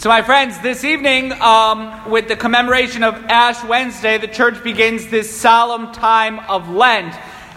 So, my friends, this evening, um, with the commemoration of Ash Wednesday, the church begins this solemn time of Lent.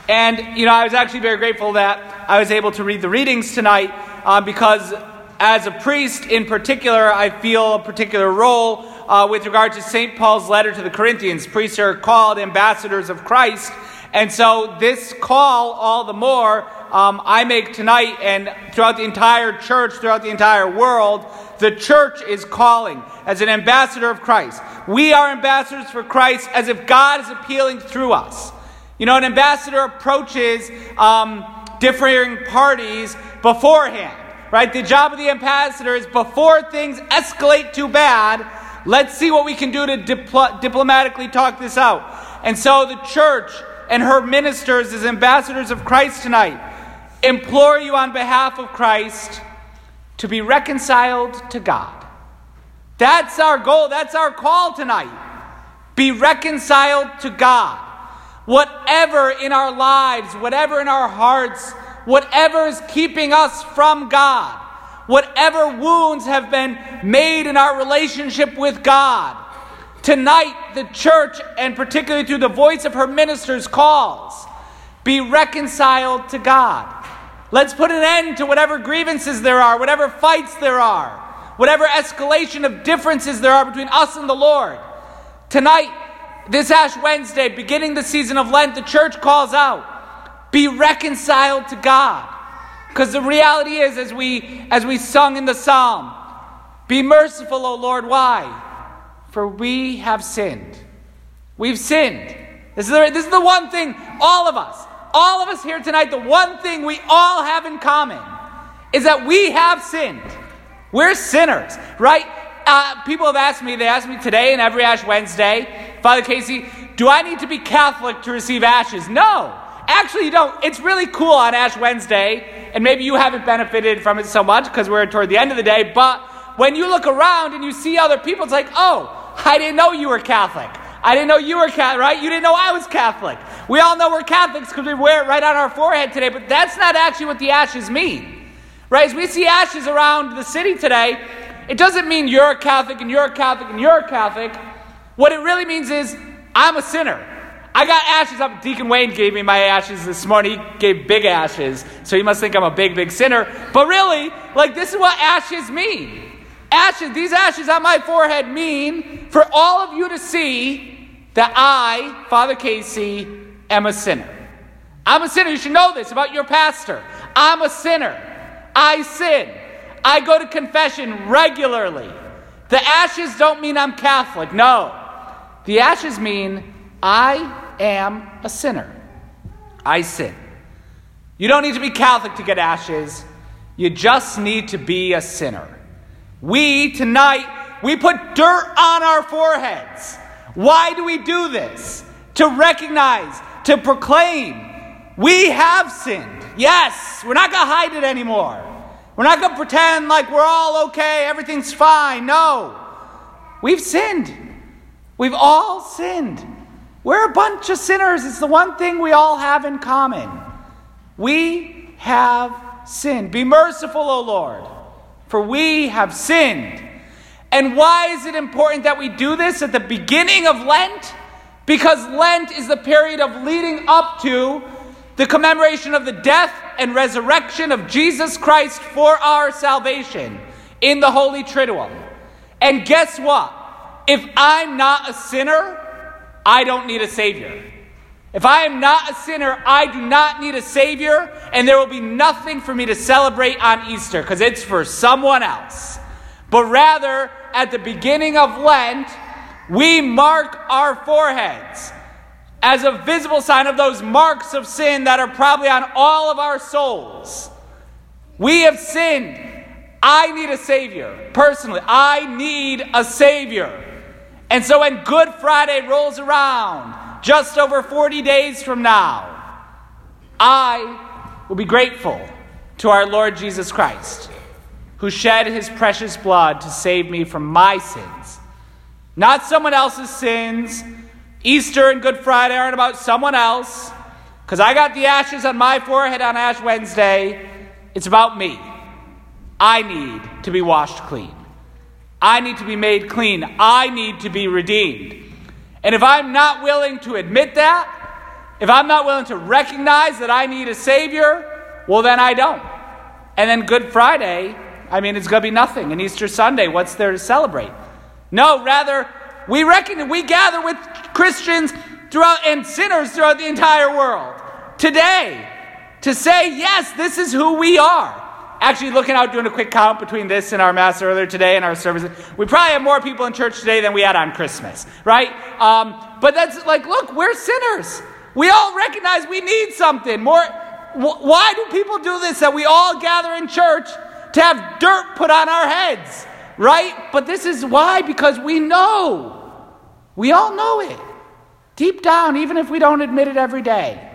And, you know, I was actually very grateful that I was able to read the readings tonight uh, because, as a priest in particular, I feel a particular role uh, with regard to St. Paul's letter to the Corinthians. Priests are called ambassadors of Christ. And so, this call, all the more, um, I make tonight and throughout the entire church, throughout the entire world, the church is calling as an ambassador of Christ. We are ambassadors for Christ as if God is appealing through us. You know, an ambassador approaches um, differing parties beforehand, right? The job of the ambassador is before things escalate too bad, let's see what we can do to dipl- diplomatically talk this out. And so the church and her ministers, as ambassadors of Christ tonight, implore you on behalf of Christ to be reconciled to God. That's our goal. That's our call tonight. Be reconciled to God. Whatever in our lives, whatever in our hearts, whatever is keeping us from God, whatever wounds have been made in our relationship with God, tonight the church, and particularly through the voice of her ministers, calls be reconciled to God. Let's put an end to whatever grievances there are, whatever fights there are, whatever escalation of differences there are between us and the Lord. Tonight, this Ash Wednesday, beginning the season of Lent, the church calls out be reconciled to God. Because the reality is, as we, as we sung in the psalm, be merciful, O Lord. Why? For we have sinned. We've sinned. This is, the, this is the one thing, all of us, all of us here tonight, the one thing we all have in common is that we have sinned. We're sinners, right? Uh, people have asked me, they asked me today and every Ash Wednesday, Father Casey, do I need to be Catholic to receive ashes? No. Actually, you don't. It's really cool on Ash Wednesday, and maybe you haven't benefited from it so much because we're toward the end of the day, but when you look around and you see other people, it's like, oh, I didn't know you were Catholic. I didn't know you were Catholic, right? You didn't know I was Catholic. We all know we're Catholics because we wear it right on our forehead today, but that's not actually what the ashes mean. Right? As we see ashes around the city today, it doesn't mean you're a Catholic and you're a Catholic and you're a Catholic. What it really means is I'm a sinner. I got ashes up. Deacon Wayne gave me my ashes this morning. He gave big ashes, so he must think I'm a big, big sinner. But really, like, this is what ashes mean. Ashes, these ashes on my forehead mean for all of you to see that I, Father Casey, am a sinner. I'm a sinner. You should know this about your pastor. I'm a sinner. I sin. I go to confession regularly. The ashes don't mean I'm Catholic. No. The ashes mean I am a sinner. I sin. You don't need to be Catholic to get ashes. You just need to be a sinner. We, tonight, we put dirt on our foreheads. Why do we do this? To recognize, to proclaim, we have sinned. Yes, we're not going to hide it anymore. We're not going to pretend like we're all okay, everything's fine. No. We've sinned. We've all sinned. We're a bunch of sinners. It's the one thing we all have in common. We have sinned. Be merciful, O Lord, for we have sinned. And why is it important that we do this at the beginning of Lent? Because Lent is the period of leading up to the commemoration of the death and resurrection of Jesus Christ for our salvation in the Holy Triduum. And guess what? If I'm not a sinner, I don't need a Savior. If I am not a sinner, I do not need a Savior, and there will be nothing for me to celebrate on Easter because it's for someone else. But rather, at the beginning of Lent, we mark our foreheads as a visible sign of those marks of sin that are probably on all of our souls. We have sinned. I need a Savior. Personally, I need a Savior. And so when Good Friday rolls around, just over 40 days from now, I will be grateful to our Lord Jesus Christ who shed his precious blood to save me from my sins. Not someone else's sins. Easter and Good Friday aren't about someone else. Because I got the ashes on my forehead on Ash Wednesday. It's about me. I need to be washed clean. I need to be made clean. I need to be redeemed. And if I'm not willing to admit that, if I'm not willing to recognize that I need a Savior, well, then I don't. And then Good Friday, I mean, it's going to be nothing. And Easter Sunday, what's there to celebrate? No, rather, we reckon we gather with Christians throughout and sinners throughout the entire world today to say, yes, this is who we are. Actually, looking out, doing a quick count between this and our Mass earlier today and our services, we probably have more people in church today than we had on Christmas, right? Um, but that's like, look, we're sinners. We all recognize we need something more. Why do people do this? That we all gather in church to have dirt put on our heads, right? But this is why, because we know. We all know it. Deep down, even if we don't admit it every day,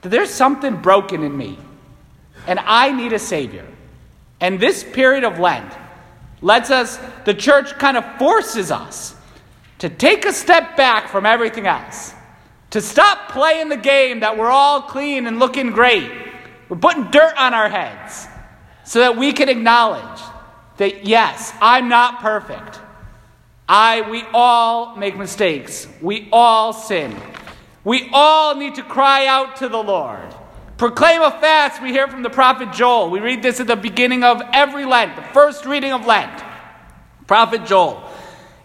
that there's something broken in me and I need a Savior. And this period of Lent lets us, the church kind of forces us to take a step back from everything else, to stop playing the game that we're all clean and looking great. We're putting dirt on our heads so that we can acknowledge that, yes, I'm not perfect. I, we all make mistakes. We all sin. We all need to cry out to the Lord. Proclaim a fast, we hear from the prophet Joel. We read this at the beginning of every Lent, the first reading of Lent. Prophet Joel.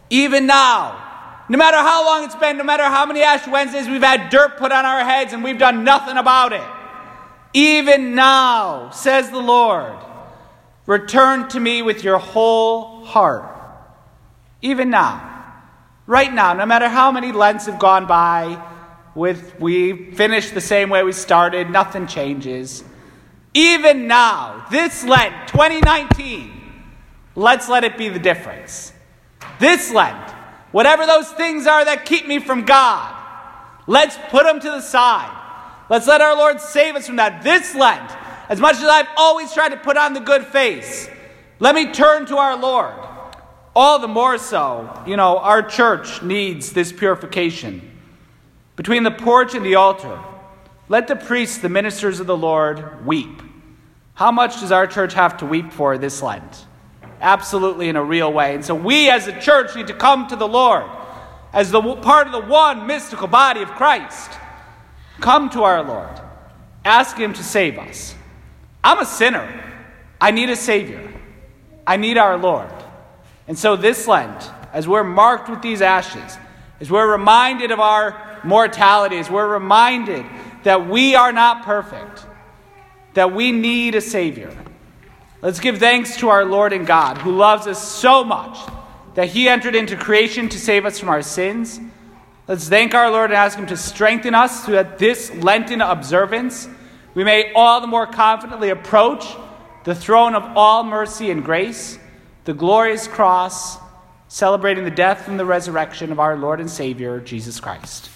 Even now, no matter how long it's been, no matter how many Ash Wednesdays we've had dirt put on our heads and we've done nothing about it, even now, says the Lord, return to me with your whole heart. Even now, right now, no matter how many Lents have gone by, with we finish the same way we started, nothing changes. Even now, this Lent 2019, let's let it be the difference. This Lent, whatever those things are that keep me from God, let's put them to the side. Let's let our Lord save us from that. This Lent, as much as I've always tried to put on the good face, let me turn to our Lord. All the more so, you know, our church needs this purification between the porch and the altar, let the priests, the ministers of the Lord, weep. How much does our church have to weep for this Lent? Absolutely in a real way. And so we as a church need to come to the Lord as the part of the one mystical body of Christ. Come to our Lord. Ask Him to save us. I'm a sinner. I need a Savior. I need our Lord. And so this Lent, as we're marked with these ashes, as we're reminded of our mortalities, we're reminded that we are not perfect, that we need a Savior. Let's give thanks to our Lord and God, who loves us so much that He entered into creation to save us from our sins. Let's thank our Lord and ask Him to strengthen us so that this Lenten observance we may all the more confidently approach the throne of all mercy and grace, the glorious cross, celebrating the death and the resurrection of our Lord and Savior, Jesus Christ.